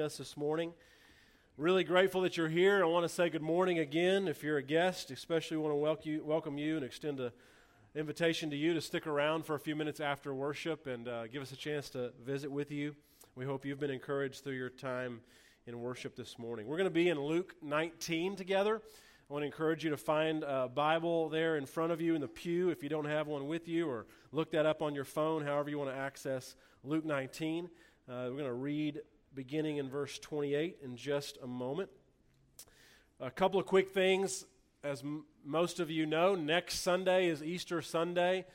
us this morning. Really grateful that you're here. I want to say good morning again. If you're a guest, especially want to welcome you, welcome you and extend an invitation to you to stick around for a few minutes after worship and uh, give us a chance to visit with you. We hope you've been encouraged through your time in worship this morning. We're going to be in Luke 19 together. I want to encourage you to find a Bible there in front of you in the pew if you don't have one with you, or look that up on your phone, however you want to access Luke 19. Uh, we're going to read beginning in verse 28 in just a moment. A couple of quick things. As m- most of you know, next Sunday is Easter Sunday.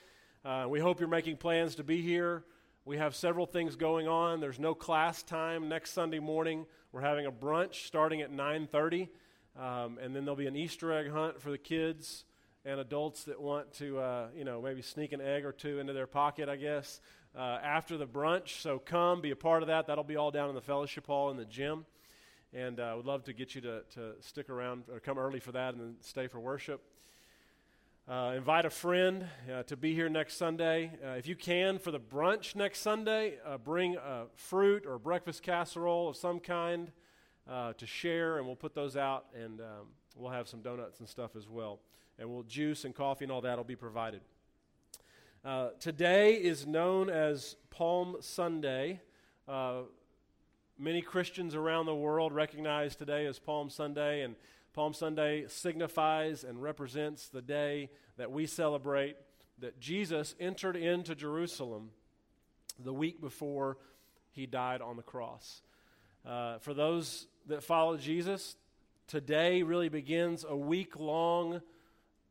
Uh, we hope you're making plans to be here. We have several things going on. There's no class time next Sunday morning. We're having a brunch starting at 9:30. Um, and then there'll be an Easter egg hunt for the kids and adults that want to, uh, you know, maybe sneak an egg or two into their pocket, I guess, uh, after the brunch. So come, be a part of that. That'll be all down in the fellowship hall in the gym. And I uh, would love to get you to, to stick around or come early for that and then stay for worship. Uh, invite a friend uh, to be here next Sunday. Uh, if you can, for the brunch next Sunday, uh, bring a fruit or breakfast casserole of some kind to share, and we'll put those out, and um, we'll have some donuts and stuff as well. And we'll juice and coffee and all that will be provided. Uh, today is known as Palm Sunday. Uh, many Christians around the world recognize today as Palm Sunday, and Palm Sunday signifies and represents the day that we celebrate that Jesus entered into Jerusalem the week before he died on the cross. Uh, for those that follow Jesus, today really begins a week long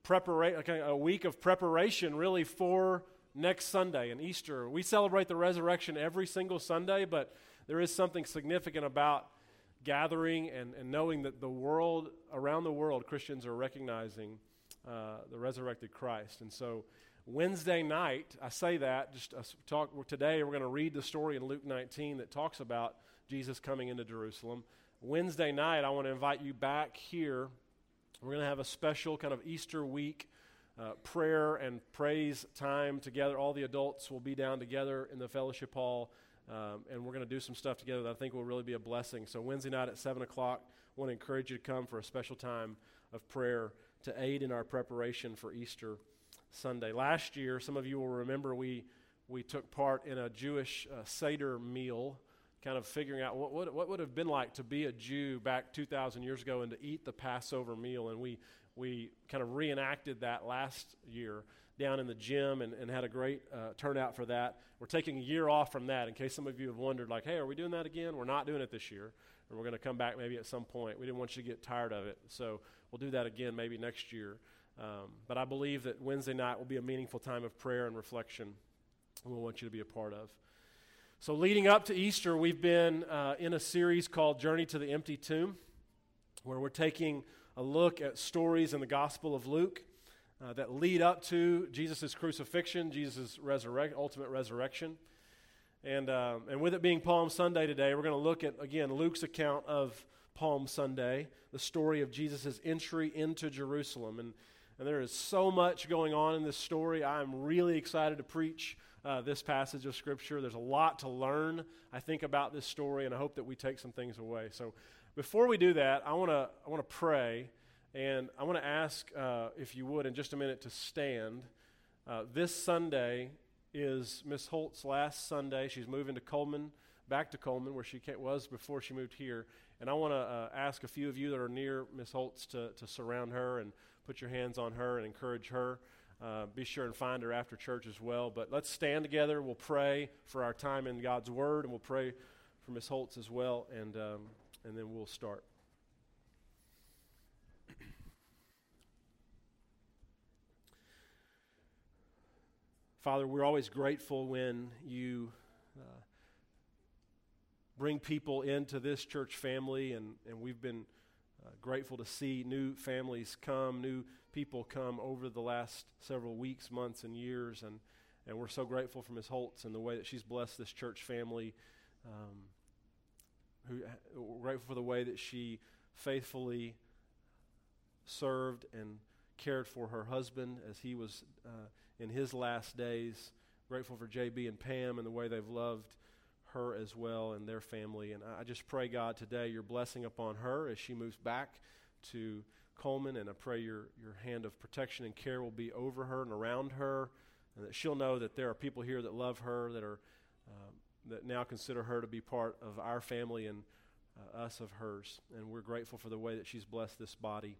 preparation, a week of preparation really for next Sunday and Easter. We celebrate the resurrection every single Sunday, but there is something significant about gathering and, and knowing that the world, around the world, Christians are recognizing uh, the resurrected Christ. And so Wednesday night, I say that, just talk today, we're going to read the story in Luke 19 that talks about Jesus coming into Jerusalem. Wednesday night, I want to invite you back here. We're going to have a special kind of Easter week uh, prayer and praise time together. All the adults will be down together in the fellowship hall, um, and we're going to do some stuff together that I think will really be a blessing. So, Wednesday night at 7 o'clock, I want to encourage you to come for a special time of prayer to aid in our preparation for Easter Sunday. Last year, some of you will remember we, we took part in a Jewish uh, Seder meal kind of figuring out what, what, what would have been like to be a Jew back 2,000 years ago and to eat the Passover meal. And we, we kind of reenacted that last year down in the gym and, and had a great uh, turnout for that. We're taking a year off from that in case some of you have wondered, like, hey, are we doing that again? We're not doing it this year. And we're going to come back maybe at some point. We didn't want you to get tired of it. So we'll do that again maybe next year. Um, but I believe that Wednesday night will be a meaningful time of prayer and reflection. We'll want you to be a part of. So, leading up to Easter, we've been uh, in a series called Journey to the Empty Tomb, where we're taking a look at stories in the Gospel of Luke uh, that lead up to Jesus' crucifixion, Jesus' resurrect, ultimate resurrection. And, uh, and with it being Palm Sunday today, we're going to look at, again, Luke's account of Palm Sunday, the story of Jesus' entry into Jerusalem. And, and there is so much going on in this story. I'm really excited to preach uh, this passage of Scripture. There's a lot to learn, I think, about this story, and I hope that we take some things away. So before we do that, I want to I wanna pray, and I want to ask, uh, if you would, in just a minute, to stand. Uh, this Sunday is Miss Holt's last Sunday. She's moving to Coleman, back to Coleman, where she was before she moved here. And I want to uh, ask a few of you that are near Miss Holtz to, to surround her and put your hands on her and encourage her. Uh, be sure and find her after church as well. But let's stand together. We'll pray for our time in God's Word, and we'll pray for Miss Holtz as well, and, um, and then we'll start. Father, we're always grateful when you uh, bring people into this church family, and, and we've been uh, grateful to see new families come, new people come over the last several weeks, months, and years. And, and we're so grateful for Ms. Holtz and the way that she's blessed this church family. Um, who, we're grateful for the way that she faithfully served and cared for her husband as he was uh, in his last days. Grateful for JB and Pam and the way they've loved her as well and their family. And I just pray, God, today your blessing upon her as she moves back to Coleman. And I pray your, your hand of protection and care will be over her and around her, and that she'll know that there are people here that love her, that are uh, that now consider her to be part of our family and uh, us of hers. And we're grateful for the way that she's blessed this body.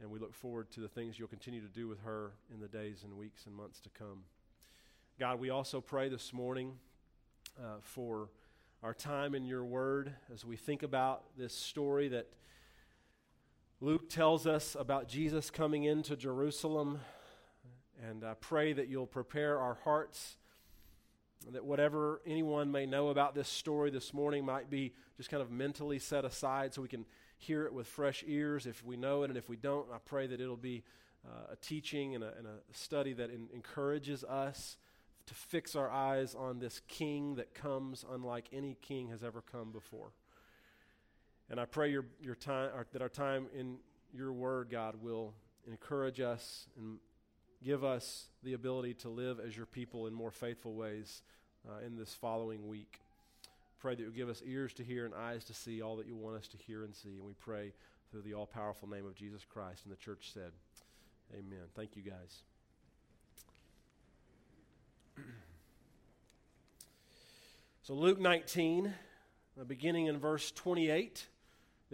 And we look forward to the things you'll continue to do with her in the days and weeks and months to come. God, we also pray this morning uh, for our time in your word as we think about this story that Luke tells us about Jesus coming into Jerusalem. And I pray that you'll prepare our hearts, that whatever anyone may know about this story this morning might be just kind of mentally set aside so we can hear it with fresh ears if we know it. And if we don't, I pray that it'll be uh, a teaching and a, and a study that in, encourages us to fix our eyes on this king that comes unlike any king has ever come before. And I pray your, your time, our, that our time in your word, God, will encourage us and give us the ability to live as your people in more faithful ways uh, in this following week. Pray that you give us ears to hear and eyes to see all that you want us to hear and see. And we pray through the all powerful name of Jesus Christ. And the church said, Amen. Thank you, guys. so, Luke 19, uh, beginning in verse 28,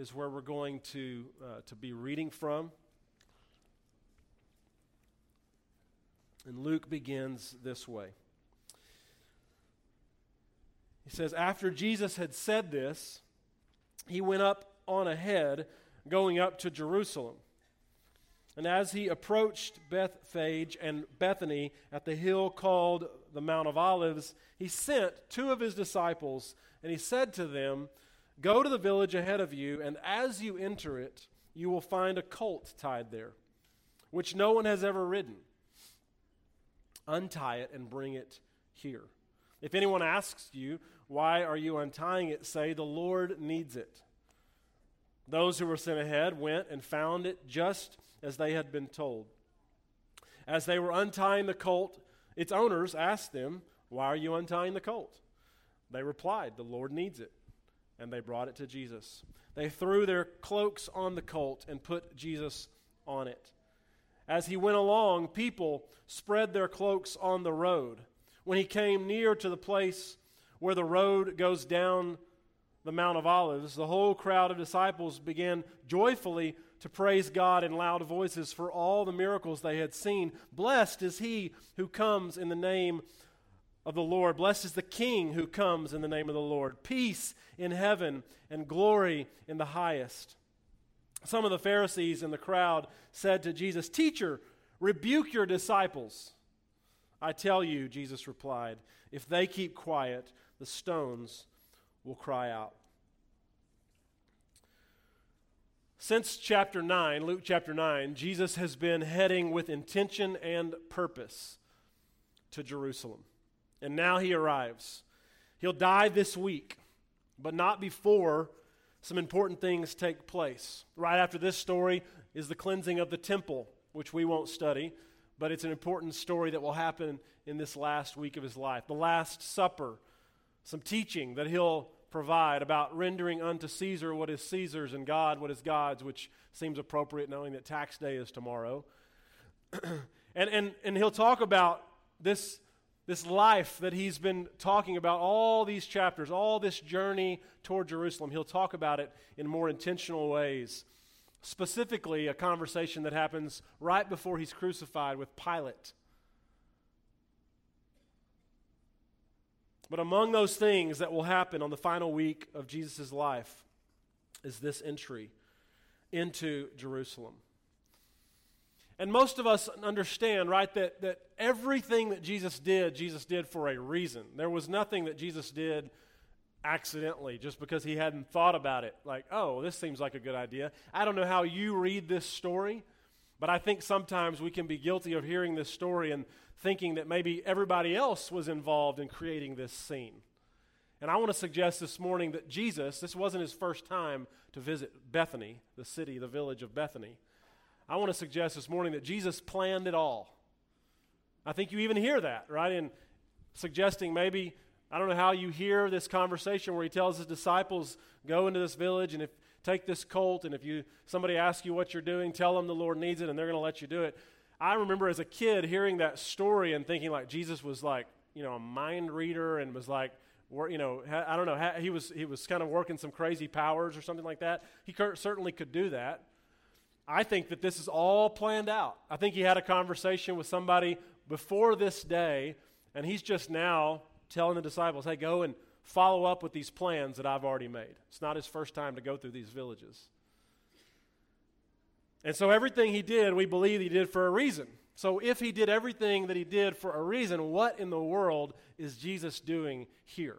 is where we're going to, uh, to be reading from. And Luke begins this way. He says, After Jesus had said this, he went up on ahead, going up to Jerusalem. And as he approached Bethphage and Bethany at the hill called the Mount of Olives, he sent two of his disciples, and he said to them, Go to the village ahead of you, and as you enter it, you will find a colt tied there, which no one has ever ridden. Untie it and bring it here. If anyone asks you, Why are you untying it? say, The Lord needs it. Those who were sent ahead went and found it just as they had been told. As they were untying the colt, its owners asked them, Why are you untying the colt? They replied, The Lord needs it. And they brought it to Jesus. They threw their cloaks on the colt and put Jesus on it. As he went along, people spread their cloaks on the road. When he came near to the place where the road goes down the Mount of Olives, the whole crowd of disciples began joyfully to praise God in loud voices for all the miracles they had seen. Blessed is he who comes in the name of the Lord. Blessed is the King who comes in the name of the Lord. Peace in heaven and glory in the highest. Some of the Pharisees in the crowd said to Jesus, Teacher, rebuke your disciples. I tell you, Jesus replied, if they keep quiet, the stones will cry out. Since chapter 9, Luke chapter 9, Jesus has been heading with intention and purpose to Jerusalem. And now he arrives. He'll die this week, but not before some important things take place. Right after this story is the cleansing of the temple, which we won't study, but it's an important story that will happen in this last week of his life. The Last Supper, some teaching that he'll provide about rendering unto Caesar what is Caesar's and God what is God's, which seems appropriate knowing that tax day is tomorrow. and, and, and he'll talk about this, this life that he's been talking about, all these chapters, all this journey toward Jerusalem. He'll talk about it in more intentional ways. Specifically, a conversation that happens right before he's crucified with Pilate. But among those things that will happen on the final week of Jesus' life is this entry into Jerusalem. And most of us understand, right, that, that everything that Jesus did, Jesus did for a reason. There was nothing that Jesus did accidentally just because he hadn't thought about it. Like, oh, this seems like a good idea. I don't know how you read this story, but I think sometimes we can be guilty of hearing this story and thinking that maybe everybody else was involved in creating this scene. And I want to suggest this morning that Jesus, this wasn't his first time to visit Bethany, the city, the village of Bethany. I want to suggest this morning that Jesus planned it all. I think you even hear that, right? In suggesting maybe I don't know how you hear this conversation where he tells his disciples, go into this village and if take this colt and if you somebody asks you what you're doing, tell them the Lord needs it and they're going to let you do it. I remember as a kid hearing that story and thinking like Jesus was like, you know, a mind reader and was like, you know, I don't know, he was he was kind of working some crazy powers or something like that. He certainly could do that. I think that this is all planned out. I think he had a conversation with somebody before this day, and he's just now telling the disciples, hey, go and follow up with these plans that I've already made. It's not his first time to go through these villages. And so everything he did, we believe he did for a reason. So if he did everything that he did for a reason, what in the world is Jesus doing here?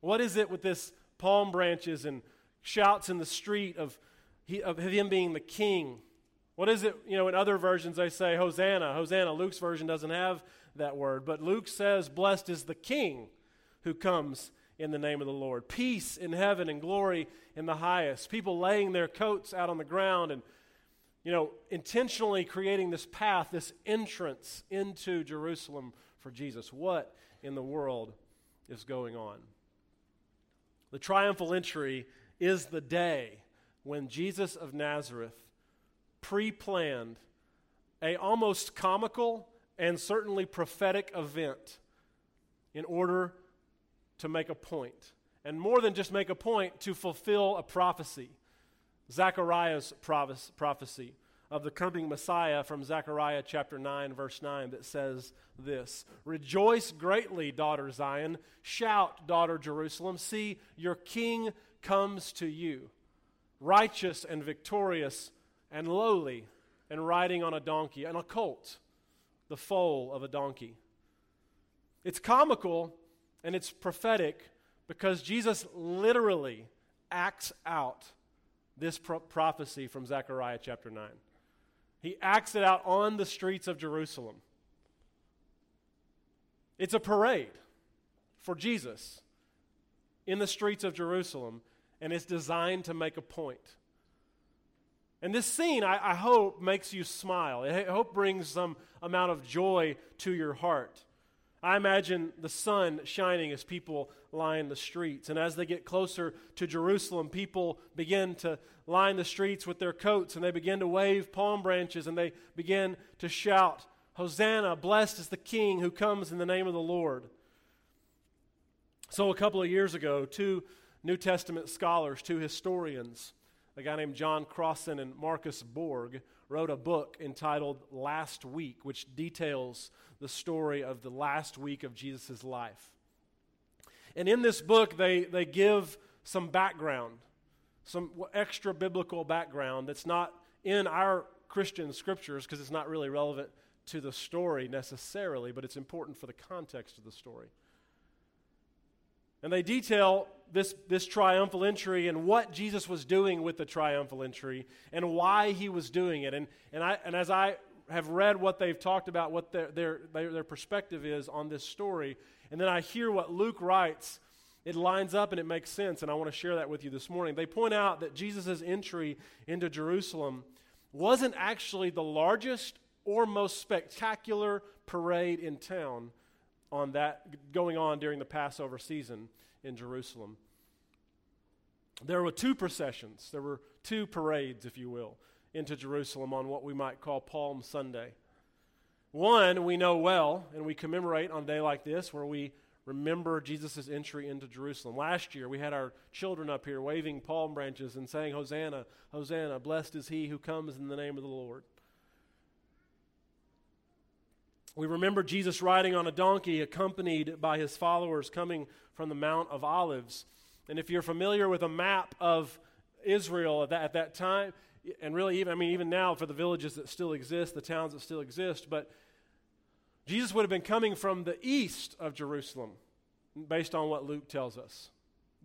What is it with this palm branches and shouts in the street of, he, of him being the king? What is it, you know, in other versions they say Hosanna, Hosanna. Luke's version doesn't have that word, but Luke says, Blessed is the king who comes in the name of the Lord. Peace in heaven and glory in the highest. People laying their coats out on the ground and, you know, intentionally creating this path, this entrance into Jerusalem for Jesus. What in the world is going on? The triumphal entry is the day when Jesus of Nazareth pre planned a almost comical and certainly prophetic event in order to make a point. And more than just make a point, to fulfill a prophecy. Zechariah's prophecy of the coming Messiah from Zechariah chapter 9, verse 9, that says this Rejoice greatly, daughter Zion. Shout, daughter Jerusalem. See, your king comes to you, righteous and victorious and lowly, and riding on a donkey, and a colt, the foal of a donkey. It's comical and it's prophetic because Jesus literally acts out this pro- prophecy from Zechariah chapter 9. He acts it out on the streets of Jerusalem. It's a parade for Jesus in the streets of Jerusalem, and it's designed to make a point. And this scene, I, I hope, makes you smile. I hope brings some amount of joy to your heart. I imagine the sun shining as people line the streets. And as they get closer to Jerusalem, people begin to line the streets with their coats and they begin to wave palm branches and they begin to shout, Hosanna, blessed is the King who comes in the name of the Lord. So, a couple of years ago, two New Testament scholars, two historians, a guy named John Crossan and Marcus Borg, wrote a book entitled Last Week, which details the story of the last week of Jesus' life. And in this book, they, they give some background, some extra biblical background that's not in our Christian scriptures because it's not really relevant to the story necessarily, but it's important for the context of the story. And they detail this, this triumphal entry and what Jesus was doing with the triumphal entry and why he was doing it. And, and, I, and as I have read what they've talked about, what their, their, their, perspective is on this story, and then I hear what Luke writes, it lines up and it makes sense. And I want to share that with you this morning. They point out that Jesus' entry into Jerusalem wasn't actually the largest or most spectacular parade in town on that going on during the Passover season in Jerusalem. There were two processions, there were two parades, if you will, into Jerusalem on what we might call Palm Sunday. One we know well, and we commemorate on a day like this where we remember Jesus' entry into Jerusalem. Last year, we had our children up here waving palm branches and saying, Hosanna, Hosanna, blessed is he who comes in the name of the Lord. We remember Jesus riding on a donkey, accompanied by his followers coming from the Mount of Olives. And if you're familiar with a map of Israel at that, at that time, and really even, I mean, even now for the villages that still exist, the towns that still exist, but Jesus would have been coming from the east of Jerusalem, based on what Luke tells us.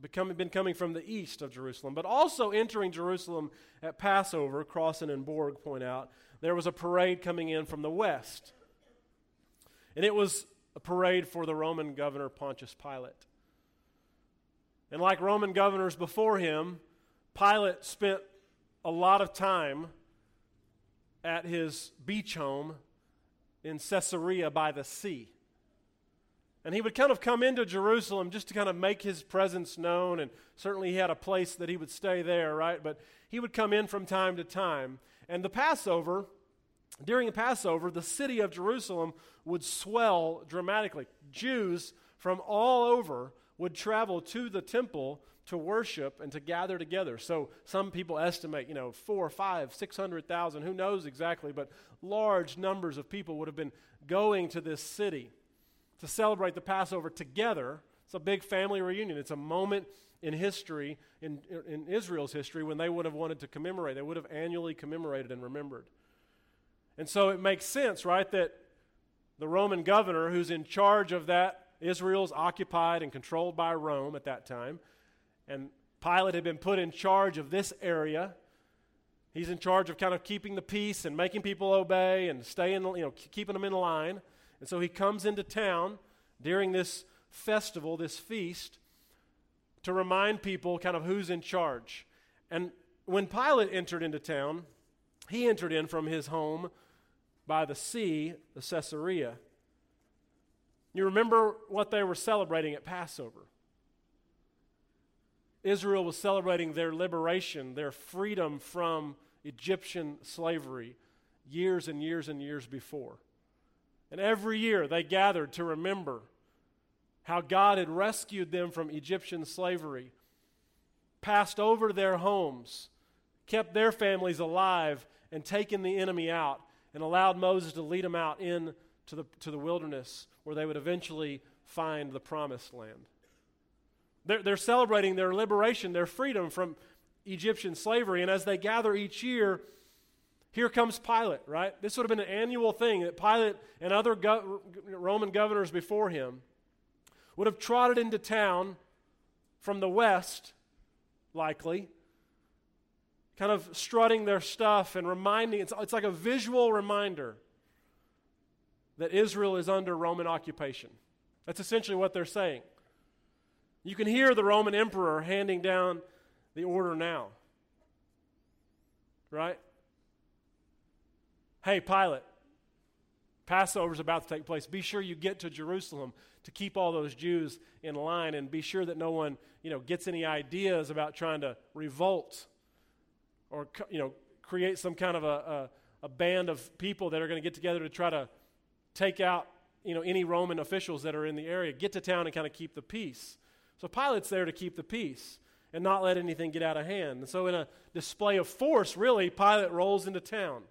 Becoming, been coming from the east of Jerusalem, but also entering Jerusalem at Passover, Crossan and Borg point out, there was a parade coming in from the west. And it was a parade for the Roman governor Pontius Pilate. And like Roman governors before him, Pilate spent a lot of time at his beach home in Caesarea by the sea. And he would kind of come into Jerusalem just to kind of make his presence known. And certainly he had a place that he would stay there, right? But he would come in from time to time. And the Passover, during the Passover, the city of Jerusalem would swell dramatically. Jews from all over would travel to the temple to worship and to gather together. So some people estimate, you know, four, five, six hundred thousand, who knows exactly, but large numbers of people would have been going to this city to celebrate the Passover together. It's a big family reunion. It's a moment in history, in, in Israel's history, when they would have wanted to commemorate. They would have annually commemorated and remembered. And so it makes sense, right, that the Roman governor who's in charge of that, Israel's occupied and controlled by Rome at that time, and Pilate had been put in charge of this area. He's in charge of kind of keeping the peace and making people obey and staying, you know, keeping them in line. And so he comes into town during this festival, this feast, to remind people kind of who's in charge. And when Pilate entered into town, he entered in from his home by the sea, the Caesarea. You remember what they were celebrating at Passover. Israel was celebrating their liberation, their freedom from Egyptian slavery years and years and years before. And every year they gathered to remember how God had rescued them from Egyptian slavery, passed over their homes, kept their families alive, and taken the enemy out, and allowed Moses to lead them out into the, to the wilderness where they would eventually find the promised land. They're, they're celebrating their liberation, their freedom from Egyptian slavery, and as they gather each year, here comes Pilate, right? This would have been an annual thing that Pilate and other go- Roman governors before him would have trotted into town from the west, likely, kind of strutting their stuff and reminding, it's, it's like a visual reminder that Israel is under Roman occupation. That's essentially what they're saying. You can hear the Roman emperor handing down the order now. Right? Hey, Pilate, Passover's about to take place. Be sure you get to Jerusalem to keep all those Jews in line and be sure that no one, you know, gets any ideas about trying to revolt or, you know, create some kind of a, a, a band of people that are going to get together to try to take out, you know, any Roman officials that are in the area. Get to town and kind of keep the peace. So Pilate's there to keep the peace and not let anything get out of hand. And so in a display of force, really, Pilate rolls into town.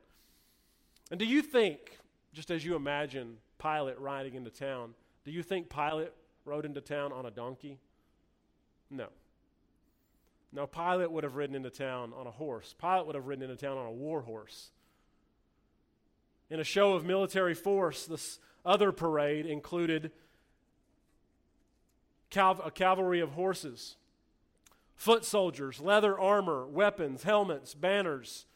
And do you think, just as you imagine Pilate riding into town, do you think Pilate rode into town on a donkey? No. No, Pilate would have ridden into town on a horse. Pilate would have ridden into town on a war horse. In a show of military force, this other parade included a cavalry of horses, foot soldiers, leather armor, weapons, helmets, banners,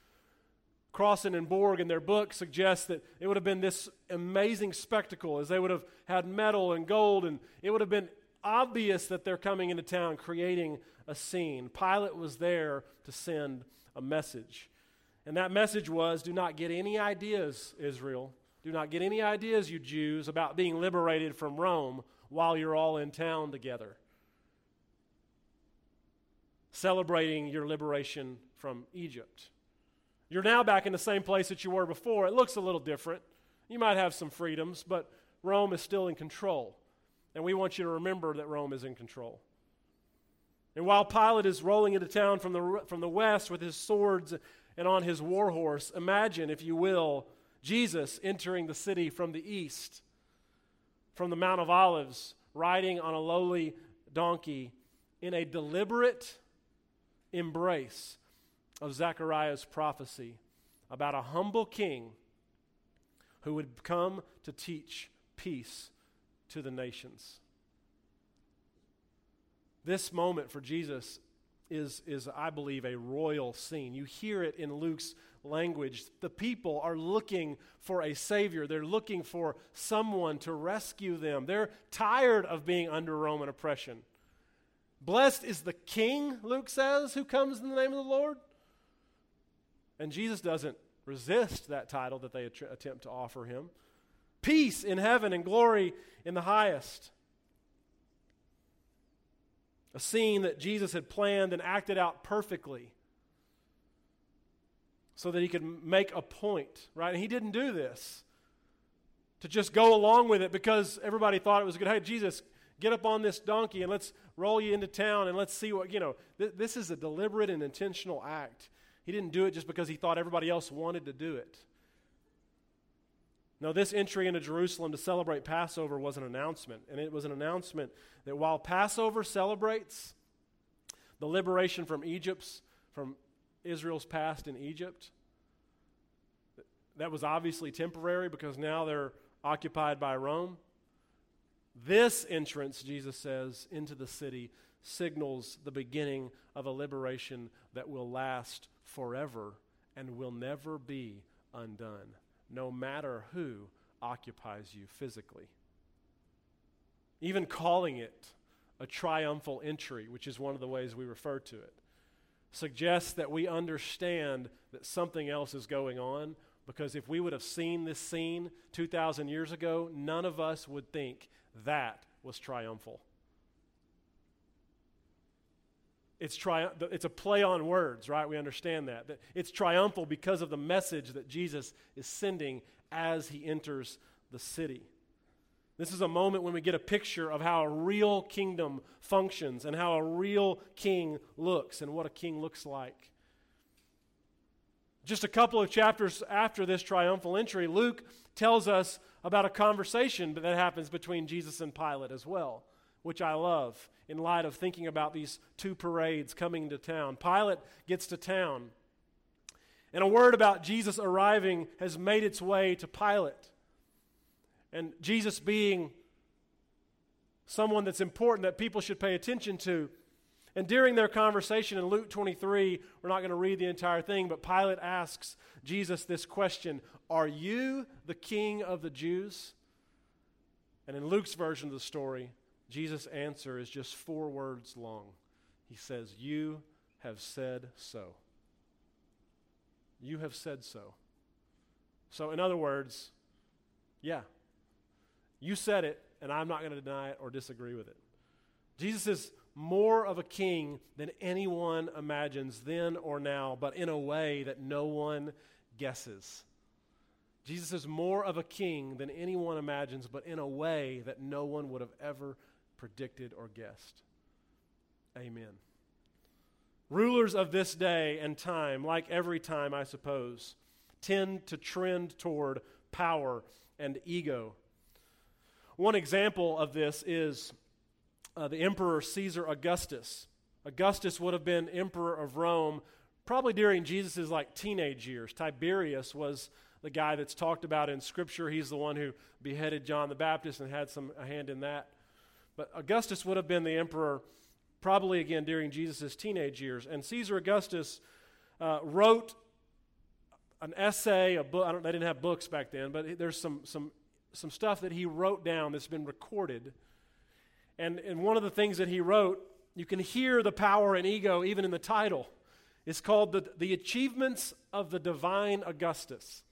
Crossan and Borg in their book suggest that it would have been this amazing spectacle as they would have had metal and gold, and it would have been obvious that they're coming into town creating a scene. Pilate was there to send a message. And that message was do not get any ideas, Israel. Do not get any ideas, you Jews, about being liberated from Rome while you're all in town together. Celebrating your liberation from Egypt. You're now back in the same place that you were before. It looks a little different. You might have some freedoms, but Rome is still in control. And we want you to remember that Rome is in control. And while Pilate is rolling into town from the, from the west with his swords and on his war horse, imagine, if you will, Jesus entering the city from the east, from the Mount of Olives, riding on a lowly donkey in a deliberate embrace of Zechariah's prophecy about a humble king who would come to teach peace to the nations. This moment for Jesus is, is, I believe, a royal scene. You hear it in Luke's language. The people are looking for a Savior, they're looking for someone to rescue them. They're tired of being under Roman oppression. Blessed is the King, Luke says, who comes in the name of the Lord. And Jesus doesn't resist that title that they attempt to offer him. Peace in heaven and glory in the highest. A scene that Jesus had planned and acted out perfectly so that he could make a point, right? And he didn't do this to just go along with it because everybody thought it was good. Hey, Jesus, get up on this donkey and let's roll you into town and let's see what, you know, th- this is a deliberate and intentional act. He didn't do it just because he thought everybody else wanted to do it. No, this entry into Jerusalem to celebrate Passover was an announcement. And it was an announcement that while Passover celebrates the liberation from Egypt's, from Israel's past in Egypt, that was obviously temporary because now they're occupied by Rome. This entrance, Jesus says, into the city signals the beginning of a liberation that will last forever and will never be undone no matter who occupies you physically. Even calling it a triumphal entry, which is one of the ways we refer to it, suggests that we understand that something else is going on because if we would have seen this scene 2,000 years ago, none of us would think that was triumphal. It's, tri- it's a play on words, right? We understand that. It's triumphal because of the message that Jesus is sending as he enters the city. This is a moment when we get a picture of how a real kingdom functions and how a real king looks and what a king looks like. Just a couple of chapters after this triumphal entry, Luke tells us about a conversation that happens between Jesus and Pilate as well, which I love in light of thinking about these two parades coming to town. Pilate gets to town, and a word about Jesus arriving has made its way to Pilate. And Jesus being someone that's important that people should pay attention to. And during their conversation in Luke 23, we're not going to read the entire thing, but Pilate asks Jesus this question Are you the king of the Jews? And in Luke's version of the story, Jesus' answer is just four words long. He says, You have said so. You have said so. So, in other words, yeah, you said it, and I'm not going to deny it or disagree with it. Jesus is more of a king than anyone imagines then or now, but in a way that no one guesses. Jesus is more of a king than anyone imagines, but in a way that no one would have ever predicted, or guessed. Amen. Rulers of this day and time, like every time, I suppose, tend to trend toward power and ego. One example of this is uh, the Emperor Caesar Augustus. Augustus would have been emperor of Rome probably during Jesus' like teenage years. Tiberius was the guy that's talked about in Scripture. He's the one who beheaded John the Baptist and had some a hand in that. But Augustus would have been the emperor probably again during Jesus' teenage years. And Caesar Augustus uh, wrote an essay, a book. they didn't have books back then, but there's some, some, some stuff that he wrote down that's been recorded. And, and one of the things that he wrote, you can hear the power and ego even in the title. It's called the, the Achievements of the Divine Augustus.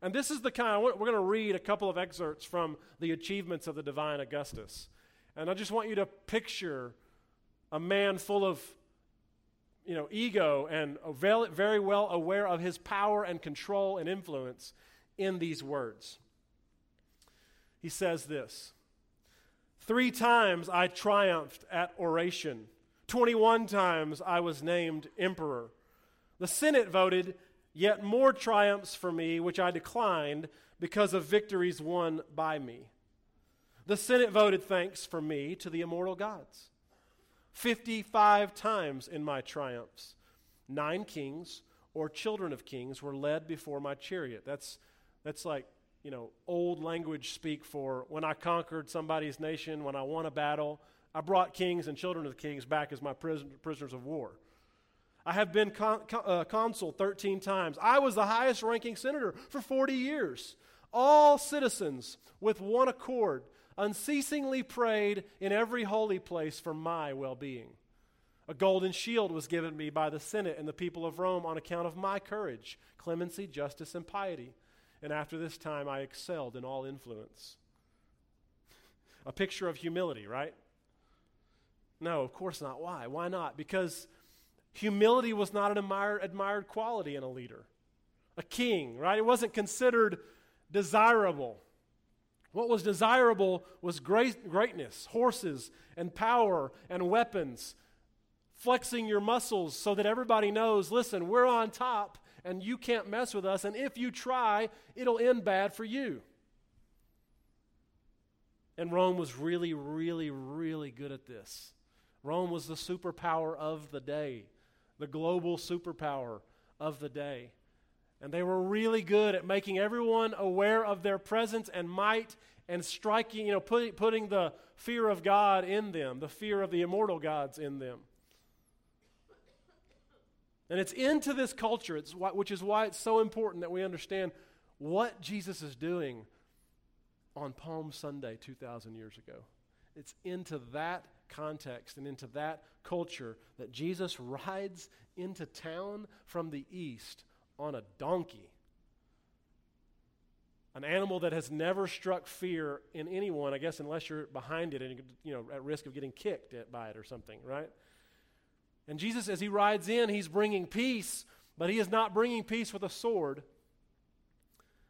And this is the kind, we're going to read a couple of excerpts from the Achievements of the Divine Augustus. And I just want you to picture a man full of you know, ego and very well aware of his power and control and influence in these words. He says this Three times I triumphed at oration, 21 times I was named emperor. The Senate voted yet more triumphs for me, which I declined because of victories won by me. The Senate voted thanks for me to the immortal gods. 55 times in my triumphs, nine kings or children of kings were led before my chariot. That's, that's like, you know, old language speak for when I conquered somebody's nation, when I won a battle, I brought kings and children of kings back as my prison, prisoners of war. I have been con, con, uh, consul 13 times. I was the highest ranking senator for 40 years. All citizens, with one accord, unceasingly prayed in every holy place for my well being. A golden shield was given me by the Senate and the people of Rome on account of my courage, clemency, justice, and piety. And after this time, I excelled in all influence. A picture of humility, right? No, of course not. Why? Why not? Because humility was not an admired, admired quality in a leader, a king, right? It wasn't considered desirable. What was desirable was great, greatness, horses and power and weapons, flexing your muscles so that everybody knows listen, we're on top and you can't mess with us, and if you try, it'll end bad for you. And Rome was really, really, really good at this. Rome was the superpower of the day, the global superpower of the day. And they were really good at making everyone aware of their presence and might and striking, you know, putting, putting the fear of God in them, the fear of the immortal gods in them. And it's into this culture, it's why, which is why it's so important that we understand what Jesus is doing on Palm Sunday 2,000 years ago. It's into that context and into that culture that Jesus rides into town from the east on a donkey. An animal that has never struck fear in anyone, I guess, unless you're behind it and you know at risk of getting kicked by it or something, right? And Jesus, as he rides in, he's bringing peace, but he is not bringing peace with a sword,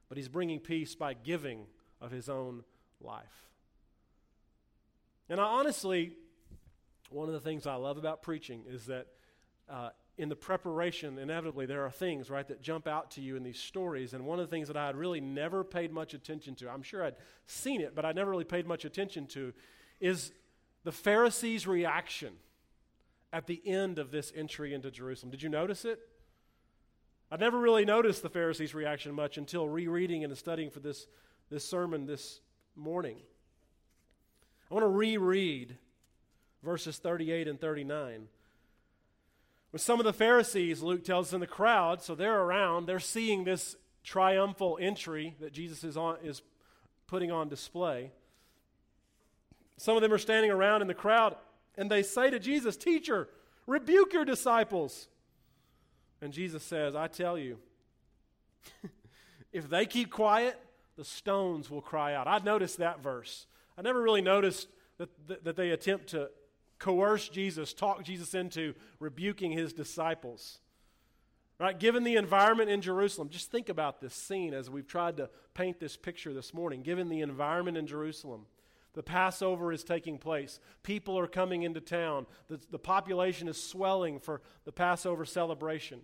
but he's bringing peace by giving of his own life. And I honestly, one of the things I love about preaching is that uh, in the preparation, inevitably, there are things, right, that jump out to you in these stories. And one of the things that I had really never paid much attention to, I'm sure I'd seen it, but I never really paid much attention to, is the Pharisees' reaction at the end of this entry into Jerusalem. Did you notice it? I'd never really noticed the Pharisees' reaction much until rereading and studying for this, this sermon this morning. I want to reread verses 38 and 39. With some of the Pharisees, Luke tells us in the crowd, so they're around, they're seeing this triumphal entry that Jesus is, on, is putting on display. Some of them are standing around in the crowd and they say to Jesus, Teacher, rebuke your disciples. And Jesus says, I tell you, if they keep quiet, the stones will cry out. I noticed that verse. I never really noticed that, that, that they attempt to coerce Jesus, talk Jesus into rebuking his disciples. Right? Given the environment in Jerusalem, just think about this scene as we've tried to paint this picture this morning. Given the environment in Jerusalem, the Passover is taking place. People are coming into town. The, the population is swelling for the Passover celebration.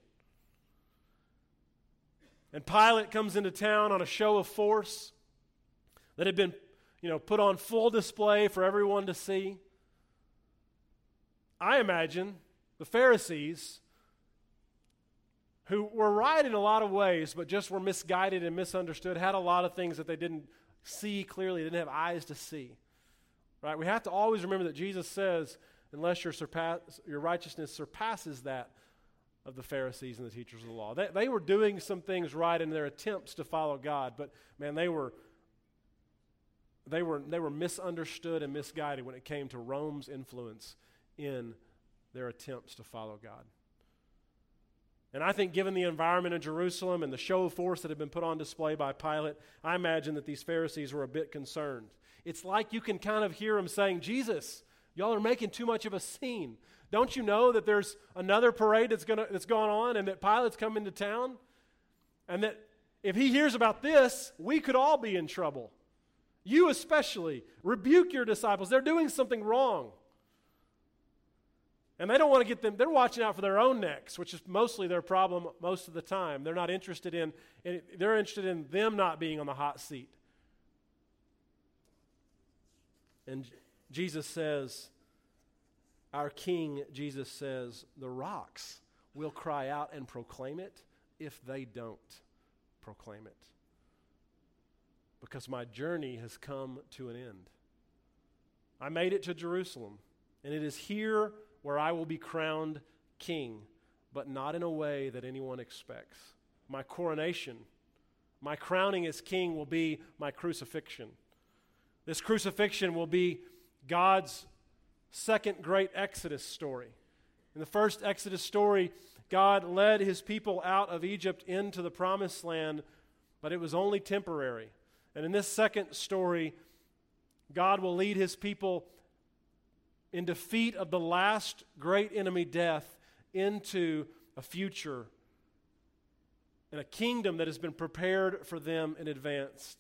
And Pilate comes into town on a show of force that had been you know, put on full display for everyone to see. I imagine the Pharisees, who were right in a lot of ways, but just were misguided and misunderstood, had a lot of things that they didn't see clearly, didn't have eyes to see. Right? We have to always remember that Jesus says, unless your, surpass, your righteousness surpasses that of the Pharisees and the teachers of the law. They, they were doing some things right in their attempts to follow God, but man, they were they were, they were misunderstood and misguided when it came to Rome's influence in their attempts to follow God. And I think, given the environment in Jerusalem and the show of force that had been put on display by Pilate, I imagine that these Pharisees were a bit concerned. It's like you can kind of hear them saying, Jesus, y'all are making too much of a scene. Don't you know that there's another parade that's, gonna, that's going on and that Pilate's come into town? And that if he hears about this, we could all be in trouble. You especially. Rebuke your disciples. They're doing something wrong. And they don't want to get them, they're watching out for their own necks, which is mostly their problem most of the time. They're not interested in, they're interested in them not being on the hot seat. And Jesus says, our King, Jesus says, the rocks will cry out and proclaim it if they don't proclaim it because my journey has come to an end. I made it to Jerusalem, and it is here where I will be crowned king, but not in a way that anyone expects. My coronation, my crowning as king will be my crucifixion. This crucifixion will be God's second great Exodus story. In the first Exodus story, God led his people out of Egypt into the promised land, but it was only temporary. And in this second story, God will lead his people in defeat of the last great enemy, death, into a future and a kingdom that has been prepared for them in advance.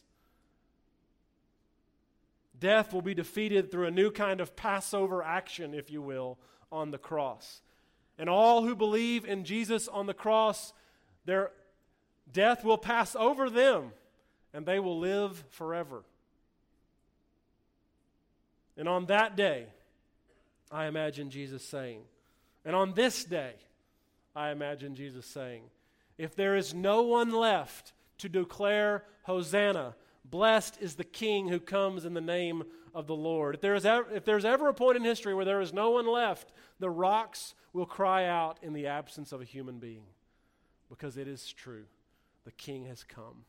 Death will be defeated through a new kind of Passover action, if you will, on the cross. And all who believe in Jesus on the cross, their death will pass over them and they will live forever. And on that day, I imagine Jesus saying, and on this day, I imagine Jesus saying, if there is no one left to declare Hosanna, blessed is the King who comes in the name of the Lord. If, there is ever, if there's ever a point in history where there is no one left, the rocks will cry out in the absence of a human being because it is true. The King has come,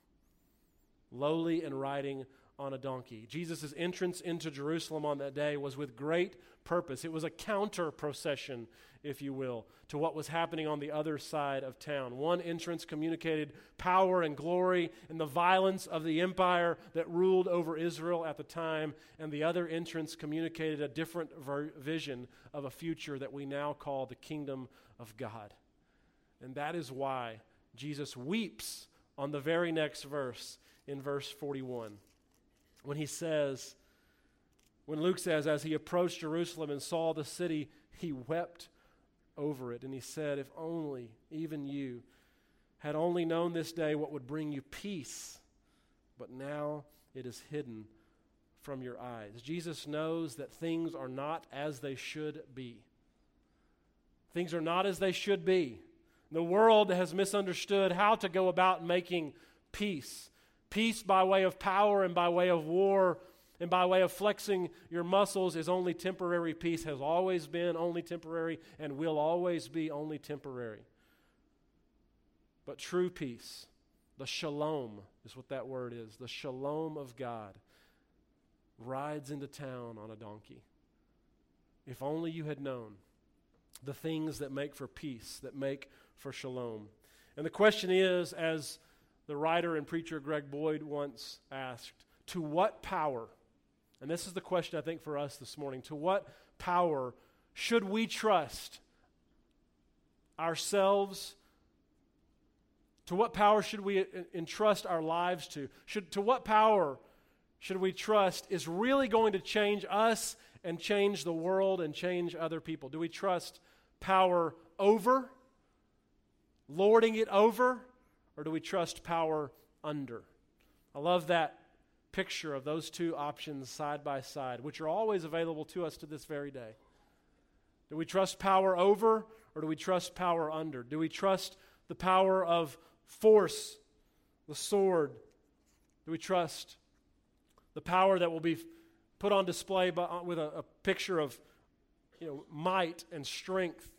lowly and riding on a donkey. Jesus' entrance into Jerusalem on that day was with great purpose. It was a counter procession, if you will, to what was happening on the other side of town. One entrance communicated power and glory and the violence of the empire that ruled over Israel at the time, and the other entrance communicated a different ver- vision of a future that we now call the kingdom of God. And that is why Jesus weeps on the very next verse in verse 41 when he says, when Luke says, as he approached Jerusalem and saw the city, he wept over it. And he said, If only, even you, had only known this day what would bring you peace, but now it is hidden from your eyes. Jesus knows that things are not as they should be. Things are not as they should be. The world has misunderstood how to go about making peace. Peace by way of power and by way of war and by way of flexing your muscles is only temporary. Peace has always been only temporary and will always be only temporary. But true peace, the shalom is what that word is the shalom of God, rides into town on a donkey. If only you had known the things that make for peace, that make for shalom. And the question is, as the writer and preacher Greg Boyd once asked, to what power, and this is the question I think for us this morning, to what power should we trust ourselves? To what power should we entrust our lives to? Should, to what power should we trust is really going to change us and change the world and change other people? Do we trust power over, lording it over? Or do we trust power under? I love that picture of those two options side by side, which are always available to us to this very day. Do we trust power over or do we trust power under? Do we trust the power of force, the sword? Do we trust the power that will be put on display by, uh, with a, a picture of you know, might and strength?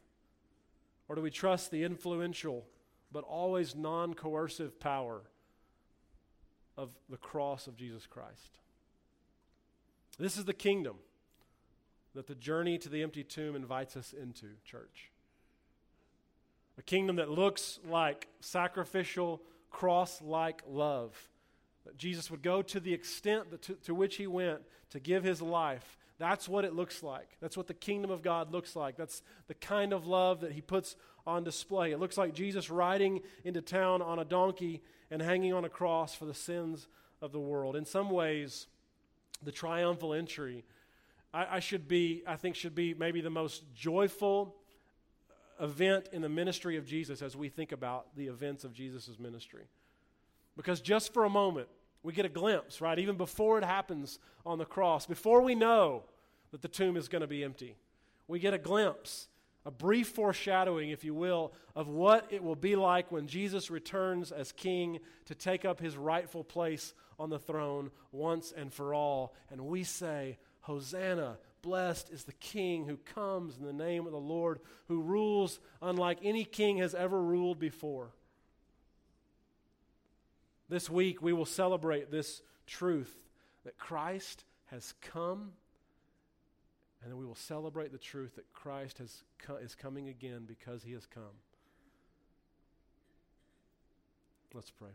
Or do we trust the influential but always non coercive power of the cross of Jesus Christ. This is the kingdom that the journey to the empty tomb invites us into, church. A kingdom that looks like sacrificial, cross like love. That Jesus would go to the extent to, to which he went to give his life. That's what it looks like. That's what the kingdom of God looks like. That's the kind of love that he puts on display. It looks like Jesus riding into town on a donkey and hanging on a cross for the sins of the world. In some ways, the triumphal entry, I, I should be, I think, should be maybe the most joyful event in the ministry of Jesus as we think about the events of Jesus' ministry. Because just for a moment, we get a glimpse, right? Even before it happens on the cross, before we know that the tomb is going to be empty, we get a glimpse a brief foreshadowing, if you will, of what it will be like when Jesus returns as king to take up his rightful place on the throne once and for all. And we say, Hosanna, blessed is the king who comes in the name of the Lord, who rules unlike any king has ever ruled before. This week, we will celebrate this truth that Christ has come and then we will celebrate the truth that Christ has co- is coming again because he has come. Let's pray.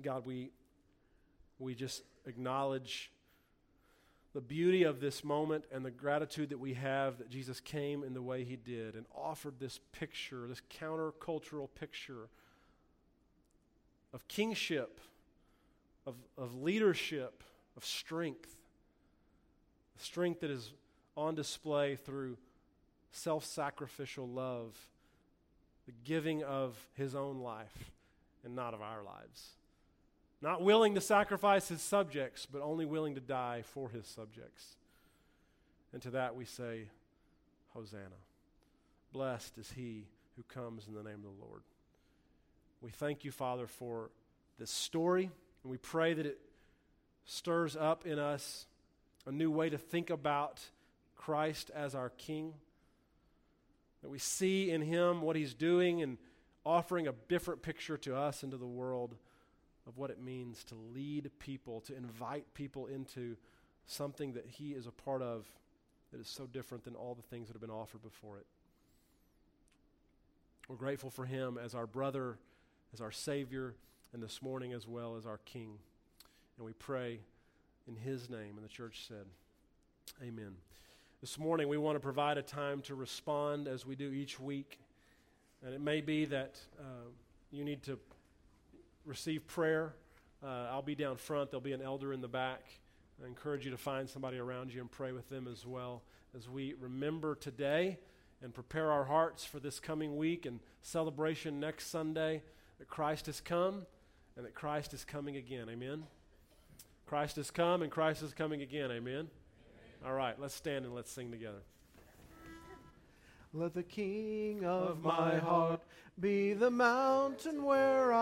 God, we, we just acknowledge the beauty of this moment and the gratitude that we have that Jesus came in the way he did and offered this picture, this countercultural picture of kingship, of, of leadership, of strength. Strength that is on display through self sacrificial love, the giving of his own life and not of our lives. Not willing to sacrifice his subjects, but only willing to die for his subjects. And to that we say, Hosanna. Blessed is he who comes in the name of the Lord. We thank you, Father, for this story, and we pray that it stirs up in us a new way to think about Christ as our King. That we see in him what he's doing and offering a different picture to us and to the world of what it means to lead people, to invite people into something that He is a part of that is so different than all the things that have been offered before it. We're grateful for Him as our brother, as our Savior, and this morning as well as our King. And we pray in His name. And the church said, Amen. This morning, we want to provide a time to respond as we do each week. And it may be that uh, you need to receive prayer. Uh, I'll be down front, there'll be an elder in the back. I encourage you to find somebody around you and pray with them as well as we remember today and prepare our hearts for this coming week and celebration next Sunday that Christ has come and that Christ is coming again. Amen. Christ has come and Christ is coming again. Amen. Amen. All right, let's stand and let's sing together. Let the King of my heart be the mountain where I